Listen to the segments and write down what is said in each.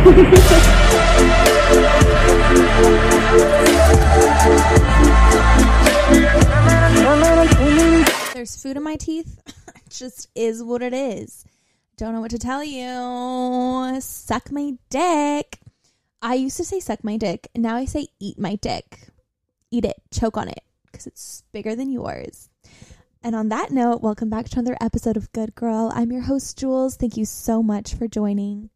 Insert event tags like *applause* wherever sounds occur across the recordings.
*laughs* There's food in my teeth. *laughs* it just is what it is. Don't know what to tell you. Suck my dick. I used to say suck my dick. Now I say eat my dick. Eat it. Choke on it because it's bigger than yours. And on that note, welcome back to another episode of Good Girl. I'm your host, Jules. Thank you so much for joining.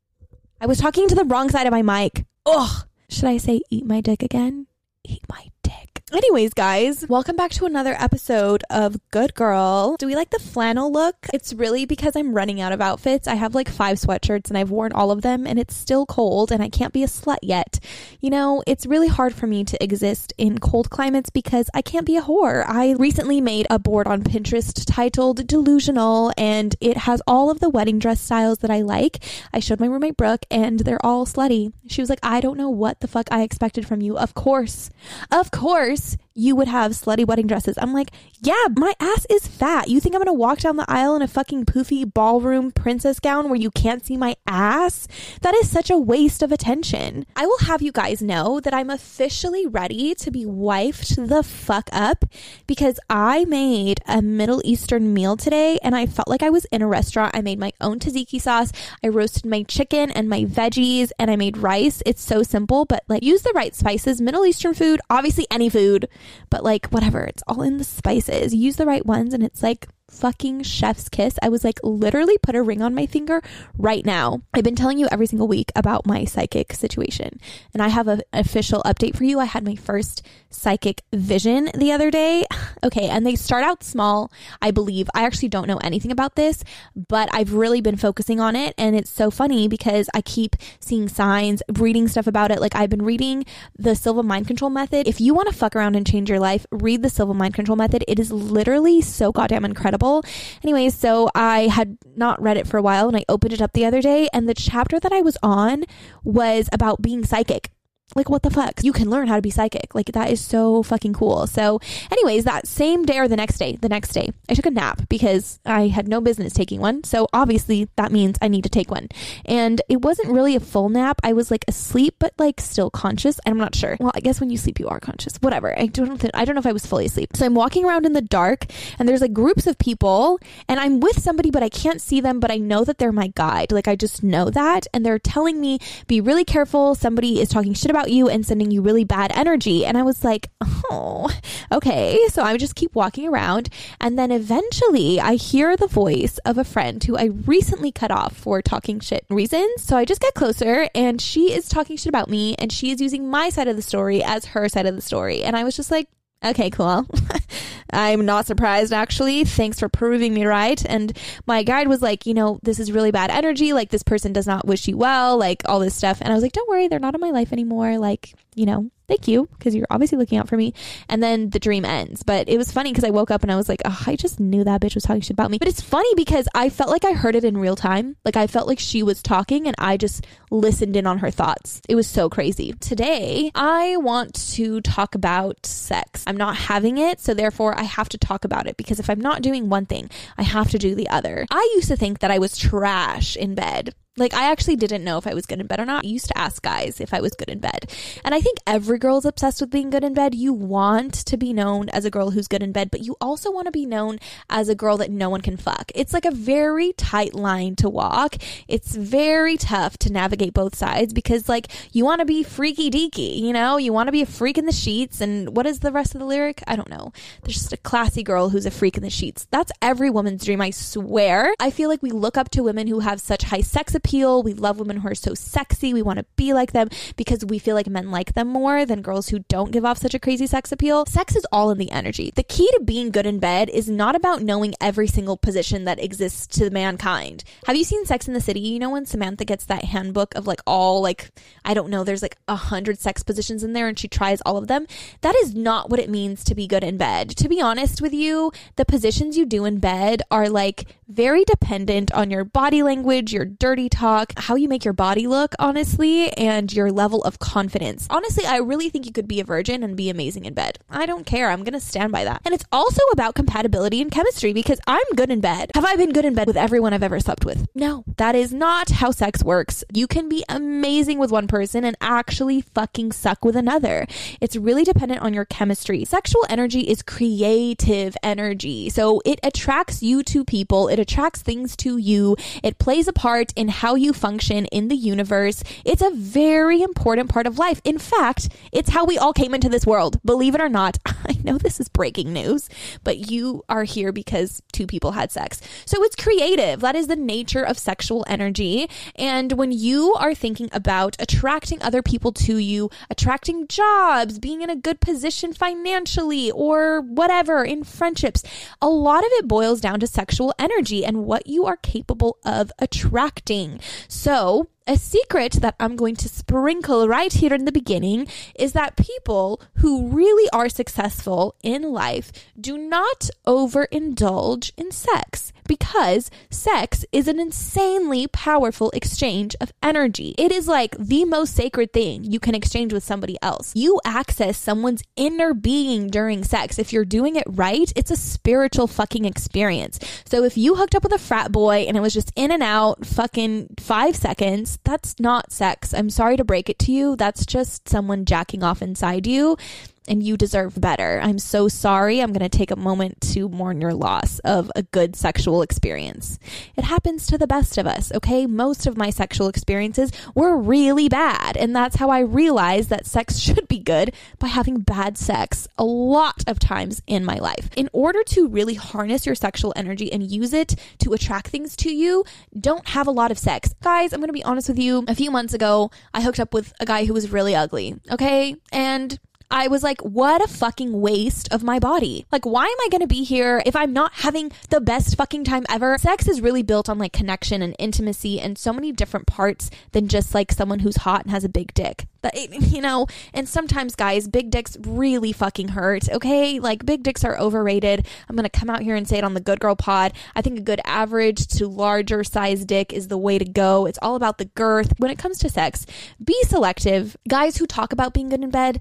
I was talking to the wrong side of my mic. Ugh. Should I say eat my dick again? Eat my dick. Anyways, guys, welcome back to another episode of Good Girl. Do we like the flannel look? It's really because I'm running out of outfits. I have like five sweatshirts and I've worn all of them and it's still cold and I can't be a slut yet. You know, it's really hard for me to exist in cold climates because I can't be a whore. I recently made a board on Pinterest titled Delusional and it has all of the wedding dress styles that I like. I showed my roommate Brooke and they're all slutty. She was like, I don't know what the fuck I expected from you. Of course. Of course gifts you would have slutty wedding dresses. I'm like, yeah, my ass is fat. You think I'm gonna walk down the aisle in a fucking poofy ballroom princess gown where you can't see my ass? That is such a waste of attention. I will have you guys know that I'm officially ready to be wifed the fuck up because I made a Middle Eastern meal today and I felt like I was in a restaurant. I made my own tzatziki sauce. I roasted my chicken and my veggies and I made rice. It's so simple, but like use the right spices. Middle Eastern food, obviously any food, but like whatever, it's all in the spices. Use the right ones and it's like fucking chef's kiss. I was like, literally put a ring on my finger right now. I've been telling you every single week about my psychic situation, and I have an official update for you. I had my first psychic vision the other day. *sighs* Okay, and they start out small, I believe. I actually don't know anything about this, but I've really been focusing on it, and it's so funny because I keep seeing signs, reading stuff about it. Like I've been reading the Silva Mind Control Method. If you want to fuck around and change your life, read the Silva Mind Control Method. It is literally so goddamn incredible incredible. Anyways, so I had not read it for a while and I opened it up the other day, and the chapter that I was on was about being psychic like what the fuck? You can learn how to be psychic. Like that is so fucking cool. So anyways that same day or the next day the next day i took a nap because i had no business taking one. So obviously that means i need to take one. And it wasn't really a full nap. I was like asleep but like still conscious i'm not sure. Well i guess when you sleep you are conscious. Whatever. I don't i don't know if i was fully asleep. So i'm walking around in the dark and there's like groups of people and i'm with somebody but i can't see them but i know that they're my guide. Like i just know that and they're telling me be really careful. Somebody is talking shit about you and sending you really bad energy. And I was like, oh, okay. So I just keep walking around. And then eventually I hear the voice of a friend who I recently cut off for talking shit reasons. So I just get closer and she is talking shit about me and she is using my side of the story as her side of the story. And I was just like, Okay, cool. *laughs* I'm not surprised actually. Thanks for proving me right. And my guide was like, you know, this is really bad energy. Like, this person does not wish you well, like all this stuff. And I was like, don't worry, they're not in my life anymore. Like, you know, thank you because you're obviously looking out for me. And then the dream ends. But it was funny because I woke up and I was like, oh, I just knew that bitch was talking shit about me. But it's funny because I felt like I heard it in real time. Like I felt like she was talking and I just listened in on her thoughts. It was so crazy. Today, I want to talk about sex. I'm not having it, so therefore I have to talk about it because if I'm not doing one thing, I have to do the other. I used to think that I was trash in bed. Like, I actually didn't know if I was good in bed or not. I used to ask guys if I was good in bed. And I think every girl's obsessed with being good in bed. You want to be known as a girl who's good in bed, but you also want to be known as a girl that no one can fuck. It's like a very tight line to walk. It's very tough to navigate both sides because, like, you want to be freaky deaky, you know? You want to be a freak in the sheets. And what is the rest of the lyric? I don't know. There's just a classy girl who's a freak in the sheets. That's every woman's dream, I swear. I feel like we look up to women who have such high sex appeal. We love women who are so sexy. We want to be like them because we feel like men like them more than girls who don't give off such a crazy sex appeal. Sex is all in the energy. The key to being good in bed is not about knowing every single position that exists to mankind. Have you seen Sex in the City? You know when Samantha gets that handbook of like all like I don't know, there's like a hundred sex positions in there and she tries all of them. That is not what it means to be good in bed. To be honest with you, the positions you do in bed are like very dependent on your body language, your dirty talk, how you make your body look, honestly, and your level of confidence. Honestly, I really think you could be a virgin and be amazing in bed. I don't care. I'm going to stand by that. And it's also about compatibility and chemistry because I'm good in bed. Have I been good in bed with everyone I've ever slept with? No, that is not how sex works. You can be amazing with one person and actually fucking suck with another. It's really dependent on your chemistry. Sexual energy is creative energy. So it attracts you to people, it attracts things to you, it plays a part in how you function in the universe. It's a very important part of life. In fact, it's how we all came into this world. Believe it or not, *laughs* know this is breaking news, but you are here because two people had sex. So it's creative. That is the nature of sexual energy. And when you are thinking about attracting other people to you, attracting jobs, being in a good position financially, or whatever in friendships, a lot of it boils down to sexual energy and what you are capable of attracting. So, a secret that I'm going to sprinkle right here in the beginning is that people who really are successful in life do not overindulge in sex because sex is an insanely powerful exchange of energy. It is like the most sacred thing you can exchange with somebody else. You access someone's inner being during sex. If you're doing it right, it's a spiritual fucking experience. So if you hooked up with a frat boy and it was just in and out fucking five seconds, that's not sex. I'm sorry to break it to you. That's just someone jacking off inside you and you deserve better. I'm so sorry. I'm going to take a moment to mourn your loss of a good sexual experience. It happens to the best of us, okay? Most of my sexual experiences were really bad, and that's how I realized that sex *laughs* should be good by having bad sex a lot of times in my life. In order to really harness your sexual energy and use it to attract things to you, don't have a lot of sex. Guys, I'm going to be honest with you. A few months ago, I hooked up with a guy who was really ugly, okay? And I was like, what a fucking waste of my body. Like, why am I going to be here if I'm not having the best fucking time ever? Sex is really built on like connection and intimacy and so many different parts than just like someone who's hot and has a big dick. But, eh, you know, and sometimes, guys, big dicks really fucking hurt, okay? Like, big dicks are overrated. I'm going to come out here and say it on the Good Girl Pod. I think a good average to larger size dick is the way to go. It's all about the girth. When it comes to sex, be selective. Guys who talk about being good in bed,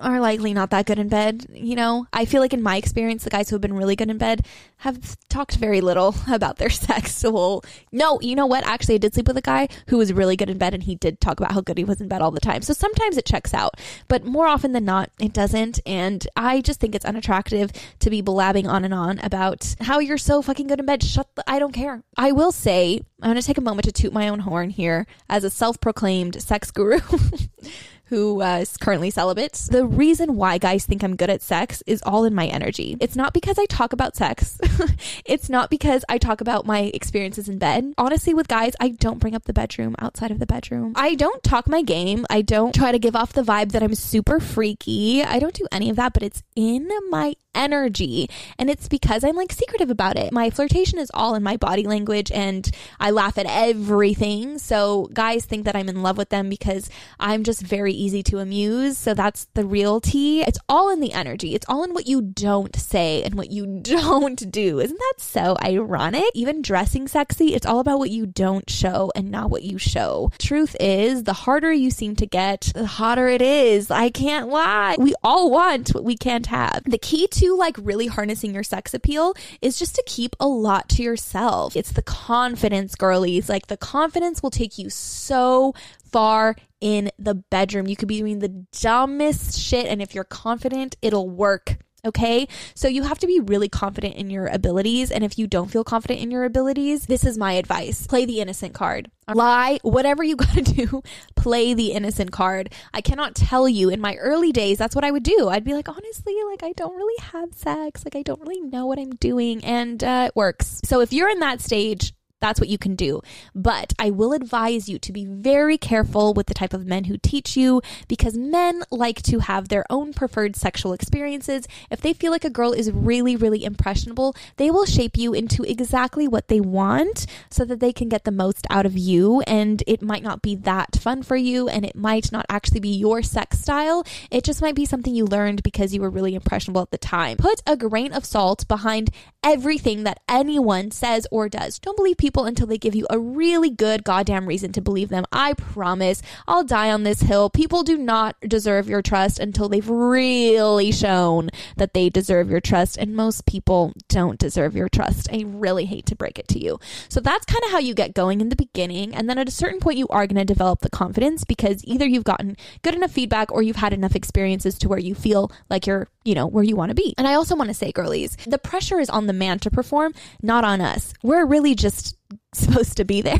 are likely not that good in bed. You know, I feel like in my experience, the guys who have been really good in bed have talked very little *laughs* about their sex. So, no, you know what? Actually, I did sleep with a guy who was really good in bed and he did talk about how good he was in bed all the time. So sometimes it checks out, but more often than not, it doesn't. And I just think it's unattractive to be blabbing on and on about how you're so fucking good in bed. Shut the, I don't care. I will say, I'm going to take a moment to toot my own horn here as a self proclaimed sex guru. *laughs* who uh, is currently celibate. The reason why guys think I'm good at sex is all in my energy. It's not because I talk about sex. *laughs* it's not because I talk about my experiences in bed. Honestly, with guys, I don't bring up the bedroom outside of the bedroom. I don't talk my game. I don't try to give off the vibe that I'm super freaky. I don't do any of that, but it's in my energy. And it's because I'm like secretive about it. My flirtation is all in my body language and I laugh at everything. So guys think that I'm in love with them because I'm just very easy to amuse. So that's the real tea. It's all in the energy. It's all in what you don't say and what you *laughs* don't do. Isn't that so ironic? Even dressing sexy, it's all about what you don't show and not what you show. Truth is, the harder you seem to get, the hotter it is. I can't lie. We all want what we can't have. The key to to like really harnessing your sex appeal is just to keep a lot to yourself. It's the confidence, girlies. Like the confidence will take you so far in the bedroom. You could be doing the dumbest shit, and if you're confident, it'll work. Okay. So you have to be really confident in your abilities. And if you don't feel confident in your abilities, this is my advice play the innocent card. Lie, whatever you *laughs* gotta do, play the innocent card. I cannot tell you in my early days, that's what I would do. I'd be like, honestly, like, I don't really have sex. Like, I don't really know what I'm doing. And uh, it works. So if you're in that stage, that's what you can do. But I will advise you to be very careful with the type of men who teach you because men like to have their own preferred sexual experiences. If they feel like a girl is really, really impressionable, they will shape you into exactly what they want so that they can get the most out of you. And it might not be that fun for you and it might not actually be your sex style. It just might be something you learned because you were really impressionable at the time. Put a grain of salt behind everything that anyone says or does. Don't believe people until they give you a really good goddamn reason to believe them. I promise I'll die on this hill. People do not deserve your trust until they've really shown that they deserve your trust. And most people don't deserve your trust. I really hate to break it to you. So that's kind of how you get going in the beginning. And then at a certain point, you are going to develop the confidence because either you've gotten good enough feedback or you've had enough experiences to where you feel like you're, you know, where you want to be. And I also want to say, girlies, the pressure is on the man to perform, not on us. We're really just *laughs* supposed to be there.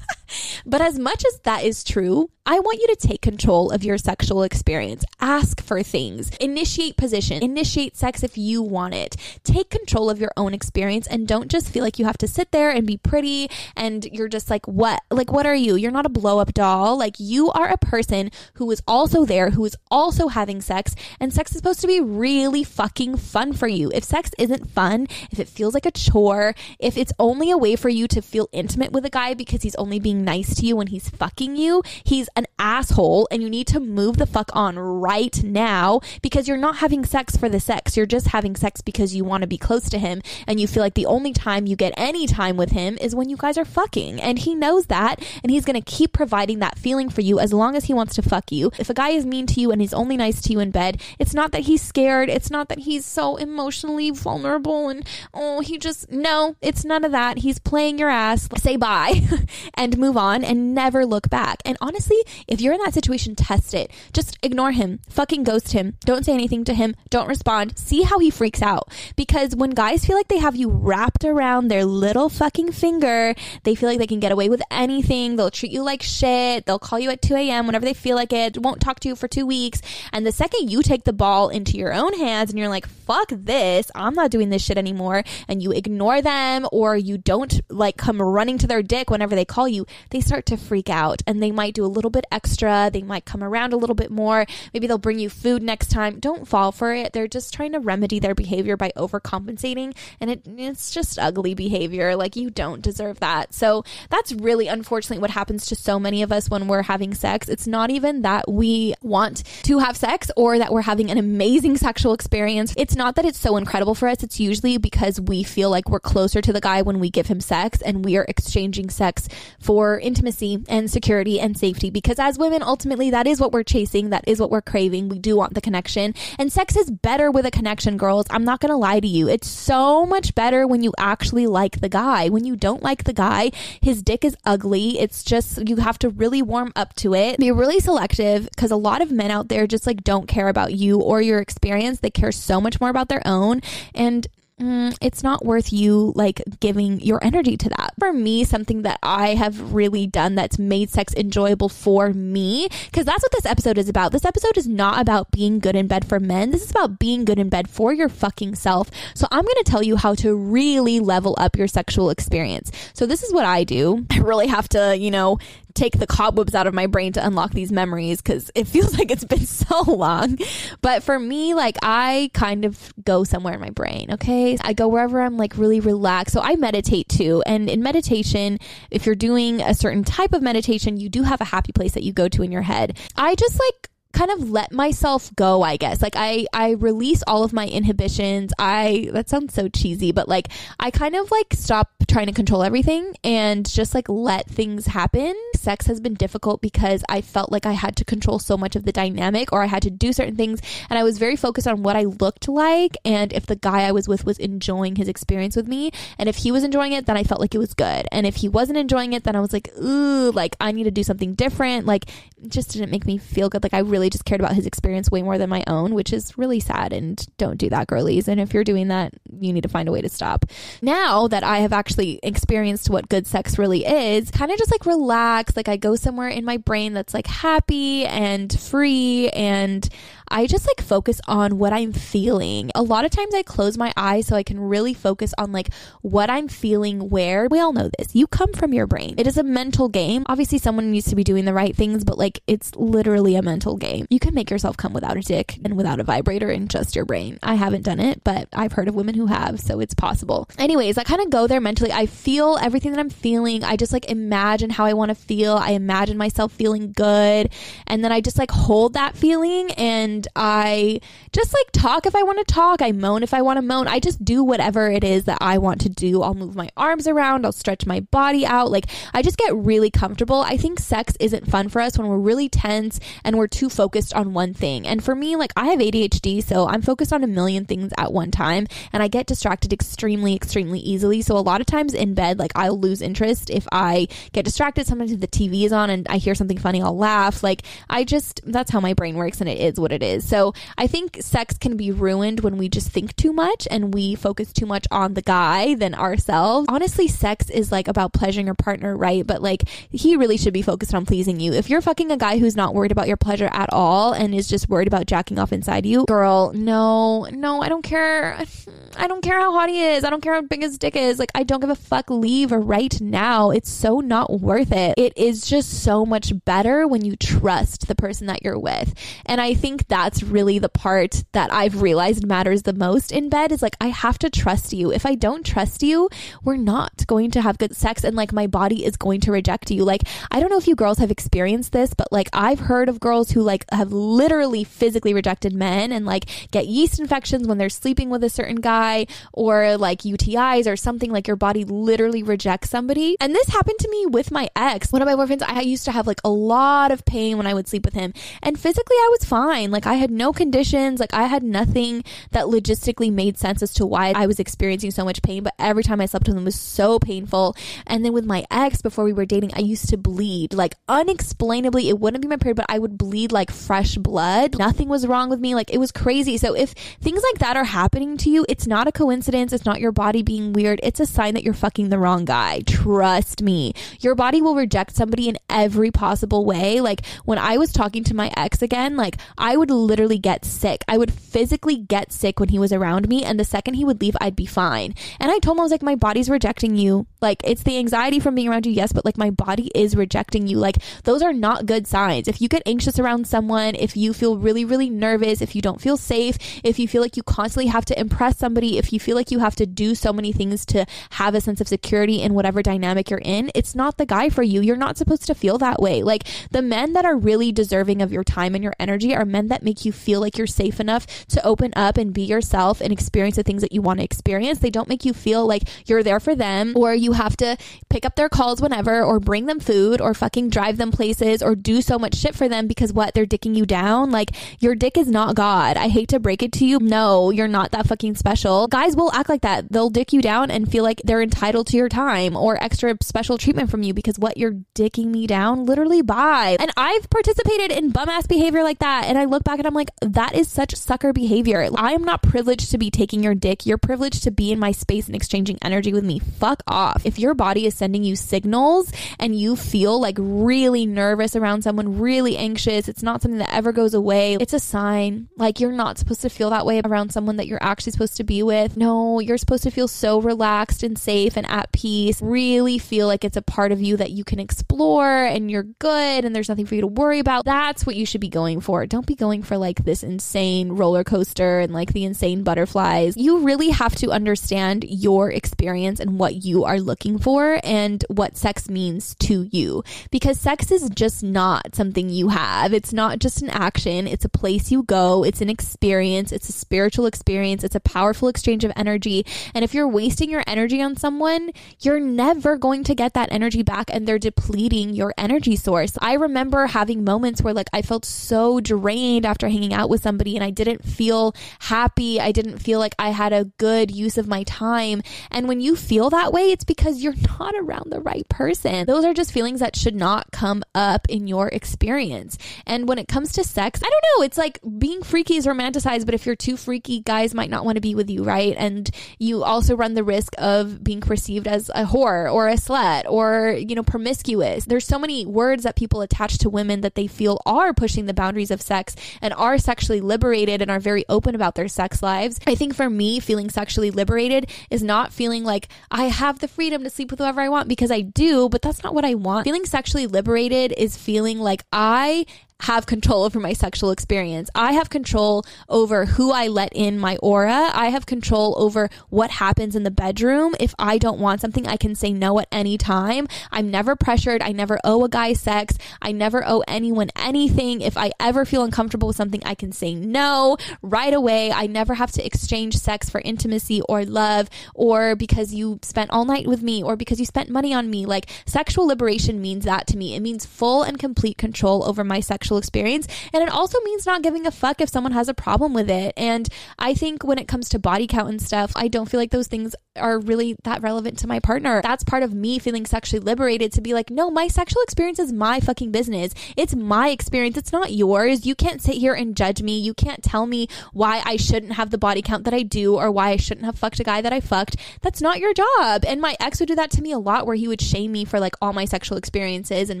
*laughs* but as much as that is true, I want you to take control of your sexual experience. Ask for things, initiate position, initiate sex if you want it. Take control of your own experience and don't just feel like you have to sit there and be pretty and you're just like, what? Like, what are you? You're not a blow up doll. Like, you are a person who is also there, who is also having sex, and sex is supposed to be really fucking fun for you. If sex isn't fun, if it feels like a chore, if it's only a way for you to feel intimate with a guy because he's only being nice to you when he's fucking you, he's an asshole and you need to move the fuck on right now because you're not having sex for the sex. You're just having sex because you want to be close to him and you feel like the only time you get any time with him is when you guys are fucking. And he knows that and he's going to keep providing that feeling for you as long as he wants to fuck you. If a guy is mean to you and he's only nice to you in bed, it's not that he's scared. It's not that he's so emotionally vulnerable and oh, he just, no, it's none of that. He's playing your ass. Say bye *laughs* and move on and never look back. And honestly, if you're in that situation, test it. Just ignore him. Fucking ghost him. Don't say anything to him. Don't respond. See how he freaks out. Because when guys feel like they have you wrapped around their little fucking finger, they feel like they can get away with anything. They'll treat you like shit. They'll call you at 2 a.m. whenever they feel like it. Won't talk to you for two weeks. And the second you take the ball into your own hands and you're like, fuck this, I'm not doing this shit anymore, and you ignore them or you don't like come running to their dick whenever they call you, they start to freak out and they might do a little bit extra. They might come around a little bit more. Maybe they'll bring you food next time. Don't fall for it. They're just trying to remedy their behavior by overcompensating. And it, it's just ugly behavior. Like you don't deserve that. So that's really unfortunately what happens to so many of us when we're having sex. It's not even that we want to have sex or that we're having an amazing sexual experience. It's not that it's so incredible for us. It's usually because we feel like we're closer to the guy when we give him sex and we are exchanging sex for intimacy and security and safety because as women, ultimately, that is what we're chasing. That is what we're craving. We do want the connection. And sex is better with a connection, girls. I'm not going to lie to you. It's so much better when you actually like the guy. When you don't like the guy, his dick is ugly. It's just, you have to really warm up to it. Be really selective because a lot of men out there just like don't care about you or your experience. They care so much more about their own. And mm, it's not worth you like giving your energy to that. For me, something that I have really done that's made sex enjoyable for me, because that's what this episode is about. This episode is not about being good in bed for men. This is about being good in bed for your fucking self. So I'm going to tell you how to really level up your sexual experience. So this is what I do. *laughs* I really have to, you know, take the cobwebs out of my brain to unlock these memories because it *laughs* feels like it's been so long. But for me, like I kind of go somewhere in my brain, okay? I go wherever I'm like really relaxed. So I meditate too. And in meditation, if you're doing a certain type of meditation, you do have a happy place that you go to in your head. I just like kind of let myself go, I guess. Like I I release all of my inhibitions. I that sounds so cheesy, but like I kind of like stop trying to control everything and just like let things happen. Sex has been difficult because I felt like I had to control so much of the dynamic or I had to do certain things and I was very focused on what I looked like and if the guy I was with was enjoying his experience with me and if he was enjoying it then I felt like it was good. And if he wasn't enjoying it then I was like, "Ooh, like I need to do something different." Like just didn't make me feel good. Like I really really just cared about his experience way more than my own, which is really sad. And don't do that, girlies. And if you're doing that, you need to find a way to stop. Now that I have actually experienced what good sex really is, kind of just like relax. Like I go somewhere in my brain that's like happy and free and I just like focus on what I'm feeling. A lot of times I close my eyes so I can really focus on like what I'm feeling where. We all know this. You come from your brain. It is a mental game. Obviously, someone needs to be doing the right things, but like it's literally a mental game. You can make yourself come without a dick and without a vibrator in just your brain. I haven't done it, but I've heard of women who have, so it's possible. Anyways, I kind of go there mentally. I feel everything that I'm feeling. I just like imagine how I want to feel. I imagine myself feeling good. And then I just like hold that feeling and and I just like talk if I want to talk. I moan if I want to moan. I just do whatever it is that I want to do. I'll move my arms around, I'll stretch my body out. Like I just get really comfortable. I think sex isn't fun for us when we're really tense and we're too focused on one thing. And for me, like I have ADHD, so I'm focused on a million things at one time and I get distracted extremely, extremely easily. So a lot of times in bed, like I'll lose interest if I get distracted. Sometimes if the TV is on and I hear something funny, I'll laugh. Like I just, that's how my brain works and it is what it is. So I think sex can be ruined when we just think too much and we focus too much on the guy than ourselves. Honestly, sex is like about pleasuring your partner, right? But like he really should be focused on pleasing you. If you're fucking a guy who's not worried about your pleasure at all and is just worried about jacking off inside you, girl, no, no, I don't care. *laughs* I don't care how hot he is. I don't care how big his dick is. Like, I don't give a fuck. Leave right now. It's so not worth it. It is just so much better when you trust the person that you're with. And I think that's really the part that I've realized matters the most in bed is like, I have to trust you. If I don't trust you, we're not going to have good sex. And like, my body is going to reject you. Like, I don't know if you girls have experienced this, but like, I've heard of girls who like have literally physically rejected men and like get yeast infections when they're sleeping with a certain guy or like UTIs or something like your body literally rejects somebody. And this happened to me with my ex. One of my boyfriends, I used to have like a lot of pain when I would sleep with him. And physically, I was fine. Like, I had no conditions. Like, I had nothing that logistically made sense as to why I was experiencing so much pain. But every time I slept with him was so painful. And then with my ex, before we were dating, I used to bleed like unexplainably. It wouldn't be my period, but I would bleed like fresh blood. Nothing was wrong with me. Like, it was crazy. So, if things like that are happening to you, it's not a coincidence. It's not your body being weird. It's a sign that you're fucking the wrong guy. Trust me. Your body will reject somebody in every possible way. Like when I was talking to my ex again, like I would literally get sick. I would physically get sick when he was around me. And the second he would leave, I'd be fine. And I told him, I was like, my body's rejecting you. Like it's the anxiety from being around you. Yes, but like my body is rejecting you. Like those are not good signs. If you get anxious around someone, if you feel really, really nervous, if you don't feel safe, if you feel like you constantly have to impress somebody, if you feel like you have to do so many things to have a sense of security in whatever dynamic you're in, it's not the guy for you. You're not supposed to feel that way. Like the men that are really deserving of your time and your energy are men that make you feel like you're safe enough to open up and be yourself and experience the things that you want to experience. They don't make you feel like you're there for them or you have to pick up their calls whenever or bring them food or fucking drive them places or do so much shit for them because what? They're dicking you down. Like your dick is not God. I hate to break it to you. No, you're not that fucking special. Guys will act like that. They'll dick you down and feel like they're entitled to your time or extra special treatment from you because what you're dicking me down literally by. And I've participated in bum ass behavior like that. And I look back and I'm like, that is such sucker behavior. I am not privileged to be taking your dick. You're privileged to be in my space and exchanging energy with me. Fuck off. If your body is sending you signals and you feel like really nervous around someone, really anxious, it's not something that ever goes away. It's a sign. Like you're not supposed to feel that way around someone that you're actually supposed to be with. No, you're supposed to feel so relaxed and safe and at peace. Really feel like it's a part of you that you can explore and you're good and there's nothing for you to worry about. That's what you should be going for. Don't be going for like this insane roller coaster and like the insane butterflies. You really have to understand your experience and what you are looking for and what sex means to you because sex is just not something you have. It's not just an action, it's a place you go, it's an experience, it's a spiritual experience, it's a powerful exchange of energy. And if you're wasting your energy on someone, you're never going to get that energy back and they're depleting your energy source. I remember having moments where like I felt so drained after hanging out with somebody and I didn't feel happy. I didn't feel like I had a good use of my time. And when you feel that way, it's because you're not around the right person. Those are just feelings that should not come up in your experience. And when it comes to sex, I don't know, it's like being freaky is romanticized, but if you're too freaky, guys might not want to be with you, right? And you also run the risk of being perceived as a whore or a slut or, you know, promiscuous. There's so many words that people attach to women that they feel are pushing the boundaries of sex and are sexually liberated and are very open about their sex lives. I think for me, feeling sexually liberated is not feeling like I have the freedom to sleep with whoever I want because I do, but that's not what I want. Feeling sexually liberated is feeling like I have control over my sexual experience. I have control over who I let in my aura. I have control over what happens in the bedroom. If I don't want something, I can say no at any time. I'm never pressured. I never owe a guy sex. I never owe anyone anything. If I ever feel uncomfortable with something, I can say no right away. I never have to exchange sex for intimacy or love or because you spent all night with me or because you spent money on me. Like sexual liberation means that to me. It means full and complete control over my sexual sexual experience. And it also means not giving a fuck if someone has a problem with it. And I think when it comes to body count and stuff, I don't feel like those things are really that relevant to my partner. That's part of me feeling sexually liberated to be like, no, my sexual experience is my fucking business. It's my experience. It's not yours. You can't sit here and judge me. You can't tell me why I shouldn't have the body count that I do or why I shouldn't have fucked a guy that I fucked. That's not your job. And my ex would do that to me a lot where he would shame me for like all my sexual experiences and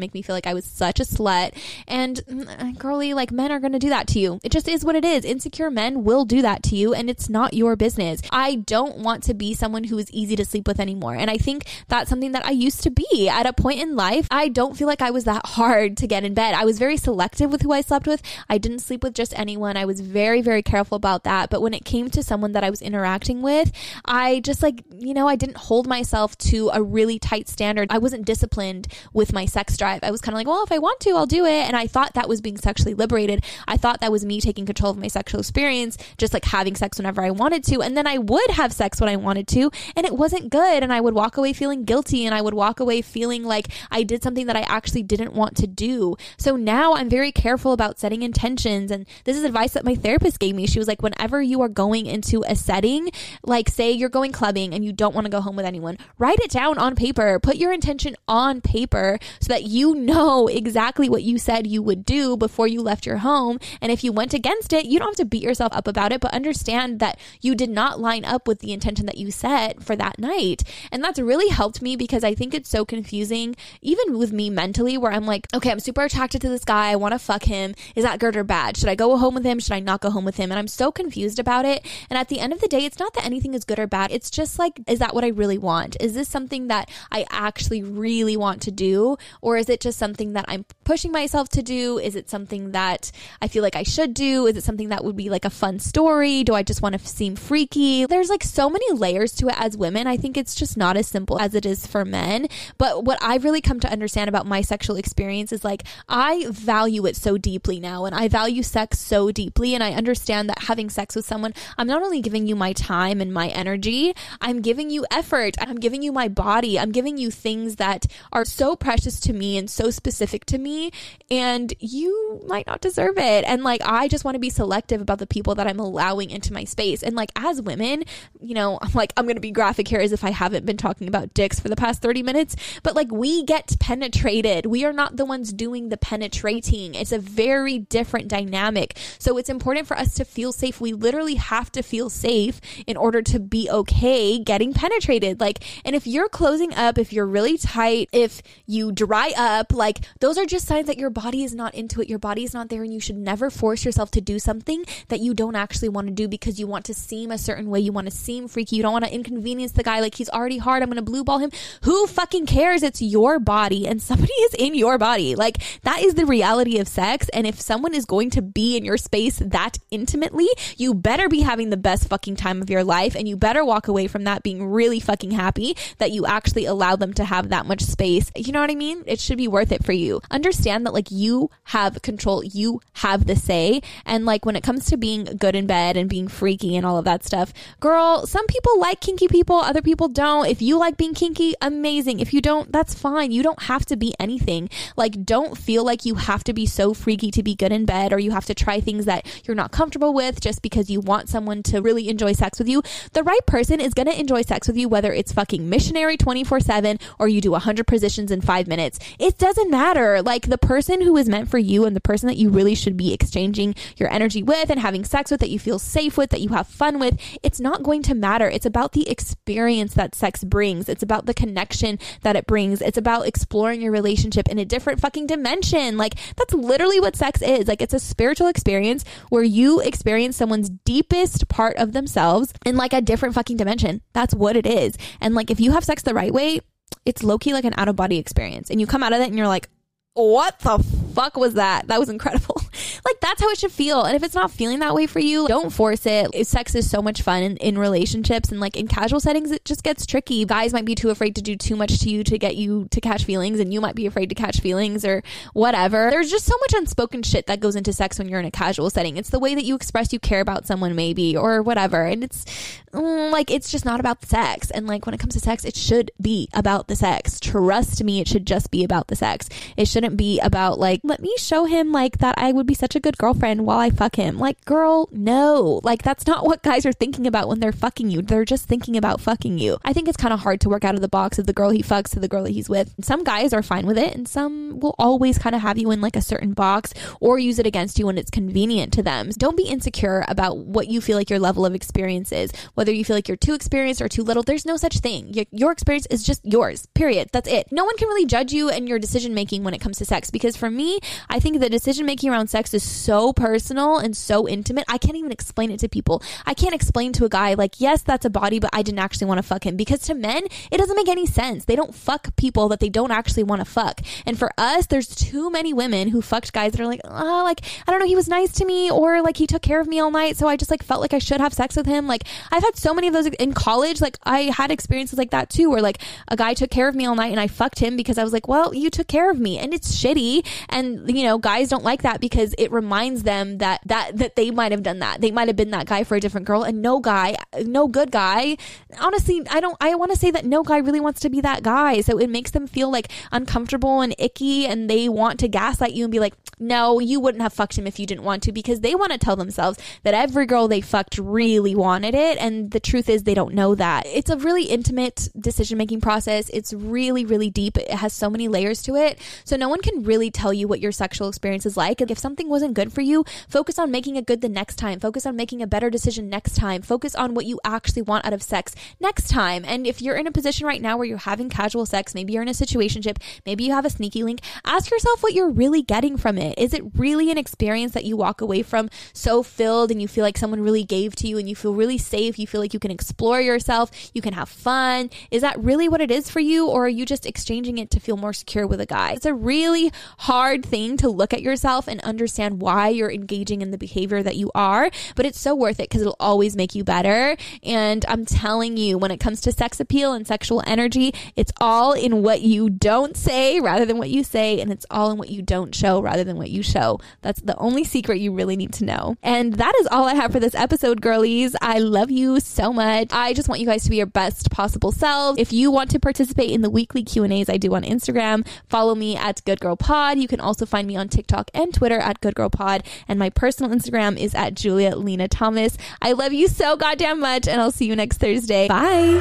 make me feel like I was such a slut. And mm, girly, like men are going to do that to you. It just is what it is. Insecure men will do that to you and it's not your business. I don't want to be someone who is easy to sleep with anymore. And I think that's something that I used to be at a point in life. I don't feel like I was that hard to get in bed. I was very selective with who I slept with. I didn't sleep with just anyone. I was very, very careful about that. But when it came to someone that I was interacting with, I just like, you know, I didn't hold myself to a really tight standard. I wasn't disciplined with my sex drive. I was kind of like, well, if I want to, I'll do it. And I thought that was being sexually liberated. I thought that was me taking control of my sexual experience, just like having sex whenever I wanted to. And then I would have sex when I wanted to. And it wasn't good. And I would walk away feeling guilty and I would walk away feeling like I did something that I actually didn't want to do. So now I'm very careful about setting intentions. And this is advice that my therapist gave me. She was like, whenever you are going into a setting, like say you're going clubbing and you don't want to go home with anyone, write it down on paper. Put your intention on paper so that you know exactly what you said you would do before you left your home. And if you went against it, you don't have to beat yourself up about it, but understand that you did not line up with the intention that you set for that night. And that's really helped me because I think it's so confusing, even with me mentally, where I'm like, okay, I'm super attracted to this guy. I want to fuck him. Is that good or bad? Should I go home with him? Should I not go home with him? And I'm so confused about it. And at the end of the day, it's not that anything is good or bad. It's just like, is that what I really want? Is this something that I actually really want to do? Or is it just something that I'm pushing myself to do? Is it something that I feel like I should do? Is it something that would be like a fun story? Do I just want to seem freaky? There's like so many layers to it as women. I think it's just not as simple as it is for men. But what I've really come to understand about my sexual experience is like I value it so deeply now and I value sex so deeply. And I understand that having sex with someone, I'm not only giving you my time and my energy, I'm giving you effort. I'm giving you my body. I'm giving you things that are so precious to me and so specific to me. And you might not deserve it. And like, I just want to be selective about the people that I'm allowing into my space. And like, as women, you know, I'm like, I'm going to be graphic here as if I haven't been talking about dicks for the past 30 minutes, but like, we get penetrated. We are not the ones doing the penetrating. It's a very different dynamic. So it's important for us to feel safe. We literally have to feel safe in order to be okay getting penetrated. Like, and if you're closing up, if you're really tight, if you dry up, like, those are just signs that your body is not into it. Your body is not there, and you should never force yourself to do something that you don't actually want to do because you want to seem a certain way. You want to seem freaky. You don't want to inconvenience the guy. Like, he's already hard. I'm going to blue ball him. Who fucking cares? It's your body, and somebody *laughs* is in your body. Like, that is the reality of sex. And if someone is going to be in your space that intimately, you better be having the best fucking time of your life, and you better walk away from that being really fucking happy that you actually allow them to have that much space. You know what I mean? It should be worth it for you. Understand that, like, you have control, you have the say. And, like, when it comes to being good in bed and being freaky and all of that stuff, girl, some people like kinky people, other people don't. If you like being kinky, amazing. If you don't, that's fine. You don't have to be anything. Like, don't feel like you have to be so freaky to be good in bed or you have to try things that you're not comfortable with just because you want someone to really enjoy sex with you. The right person is going to enjoy sex with you, whether it's fucking missionary 24 7 or you do 100 positions in five minutes. It doesn't matter. Like, the person who is meant for you and the person that you really should be exchanging your energy with and having sex with, that you feel safe with, that you have fun with, it's not going to matter. It's about the experience that sex brings. It's about the connection that it brings. It's about exploring your relationship in a different fucking dimension. Like, that's literally what sex is. Like, it's a spiritual experience where you experience someone's deepest part of themselves in like a different fucking dimension. That's what it is. And like, if you have sex the right way, it's low key like an out of body experience. And you come out of it and you're like, what the fuck was that? That was incredible. Like that's how it should feel. And if it's not feeling that way for you, don't force it. Sex is so much fun in, in relationships and like in casual settings, it just gets tricky. Guys might be too afraid to do too much to you to get you to catch feelings, and you might be afraid to catch feelings or whatever. There's just so much unspoken shit that goes into sex when you're in a casual setting. It's the way that you express you care about someone, maybe, or whatever. And it's mm, like it's just not about sex. And like when it comes to sex, it should be about the sex. Trust me, it should just be about the sex. It shouldn't be about like, let me show him like that I would be such a good girlfriend while I fuck him. Like, girl, no. Like, that's not what guys are thinking about when they're fucking you. They're just thinking about fucking you. I think it's kind of hard to work out of the box of the girl he fucks to the girl that he's with. Some guys are fine with it, and some will always kind of have you in like a certain box or use it against you when it's convenient to them. Don't be insecure about what you feel like your level of experience is. Whether you feel like you're too experienced or too little, there's no such thing. Your, experience is just yours, period. That's it. No one can really judge you and your decision making when it comes to sex because for me, I think the decision making around sex is so personal and so intimate. I can't even explain it to people. I can't explain to a guy like, yes, that's a body, but I didn't actually want to fuck him because to men, it doesn't make any sense. They don't fuck people that they don't actually want to fuck. And for us, there's too many women who fucked guys that are like, oh, like, I don't know, he was nice to me or like he took care of me all night. So I just like felt like I should have sex with him. Like I've had so many of those in college. Like I had experiences like that too, where like a guy took care of me all night and I fucked him because I was like, well, you took care of me. And it's shitty and you know guys don't like that because it reminds them that that that they might have done that. They might have been that guy for a different girl. And no guy no good guy honestly i don't i want to say that no guy really wants to be that guy. So it makes them feel like uncomfortable and icky and they want to gaslight you and be like no you wouldn't have fucked him if you didn't want to because they want to tell themselves that every girl they fucked really wanted it. And the truth is they don't know that. It's a really intimate decision making process. It's really really deep. It has so many layers to it. So no one can really tell you what your sexual experience is like. If something wasn't good for you, focus on making it good the next time. Focus on making a better decision next time. Focus on what you actually want out of sex next time. And if you're in a position right now where you're having casual sex, maybe you're in a situationship, maybe you have a sneaky link, ask yourself what you're really getting from it. Is it really an experience that you walk away from so filled and you feel like someone really gave to you and you feel really safe? You feel like you can explore yourself, you can have fun. Is that really what it is for you? Or are you just exchanging it to feel more secure with a guy? It's a really hard thing to look at yourself and understand why you're engaging in the behavior that you are, but it's so worth it because it'll always make you better. And I'm telling you, when it comes to sex appeal and sexual energy, it's all in what you don't say rather than what you say, and it's all in what you don't show rather than what you show. That's the only secret you really need to know. And that is all I have for this episode, girlies. I love you so much. I just want you guys to be your best possible selves. If you want to participate in the weekly Q&As I do on Instagram, follow me at Good Girl Pod. You can also find me on TikTok and Twitter at Good Girl Pod. And my personal Instagram is at Julia Lena Thomas. I love you so goddamn much, and I'll see you next Thursday. Bye.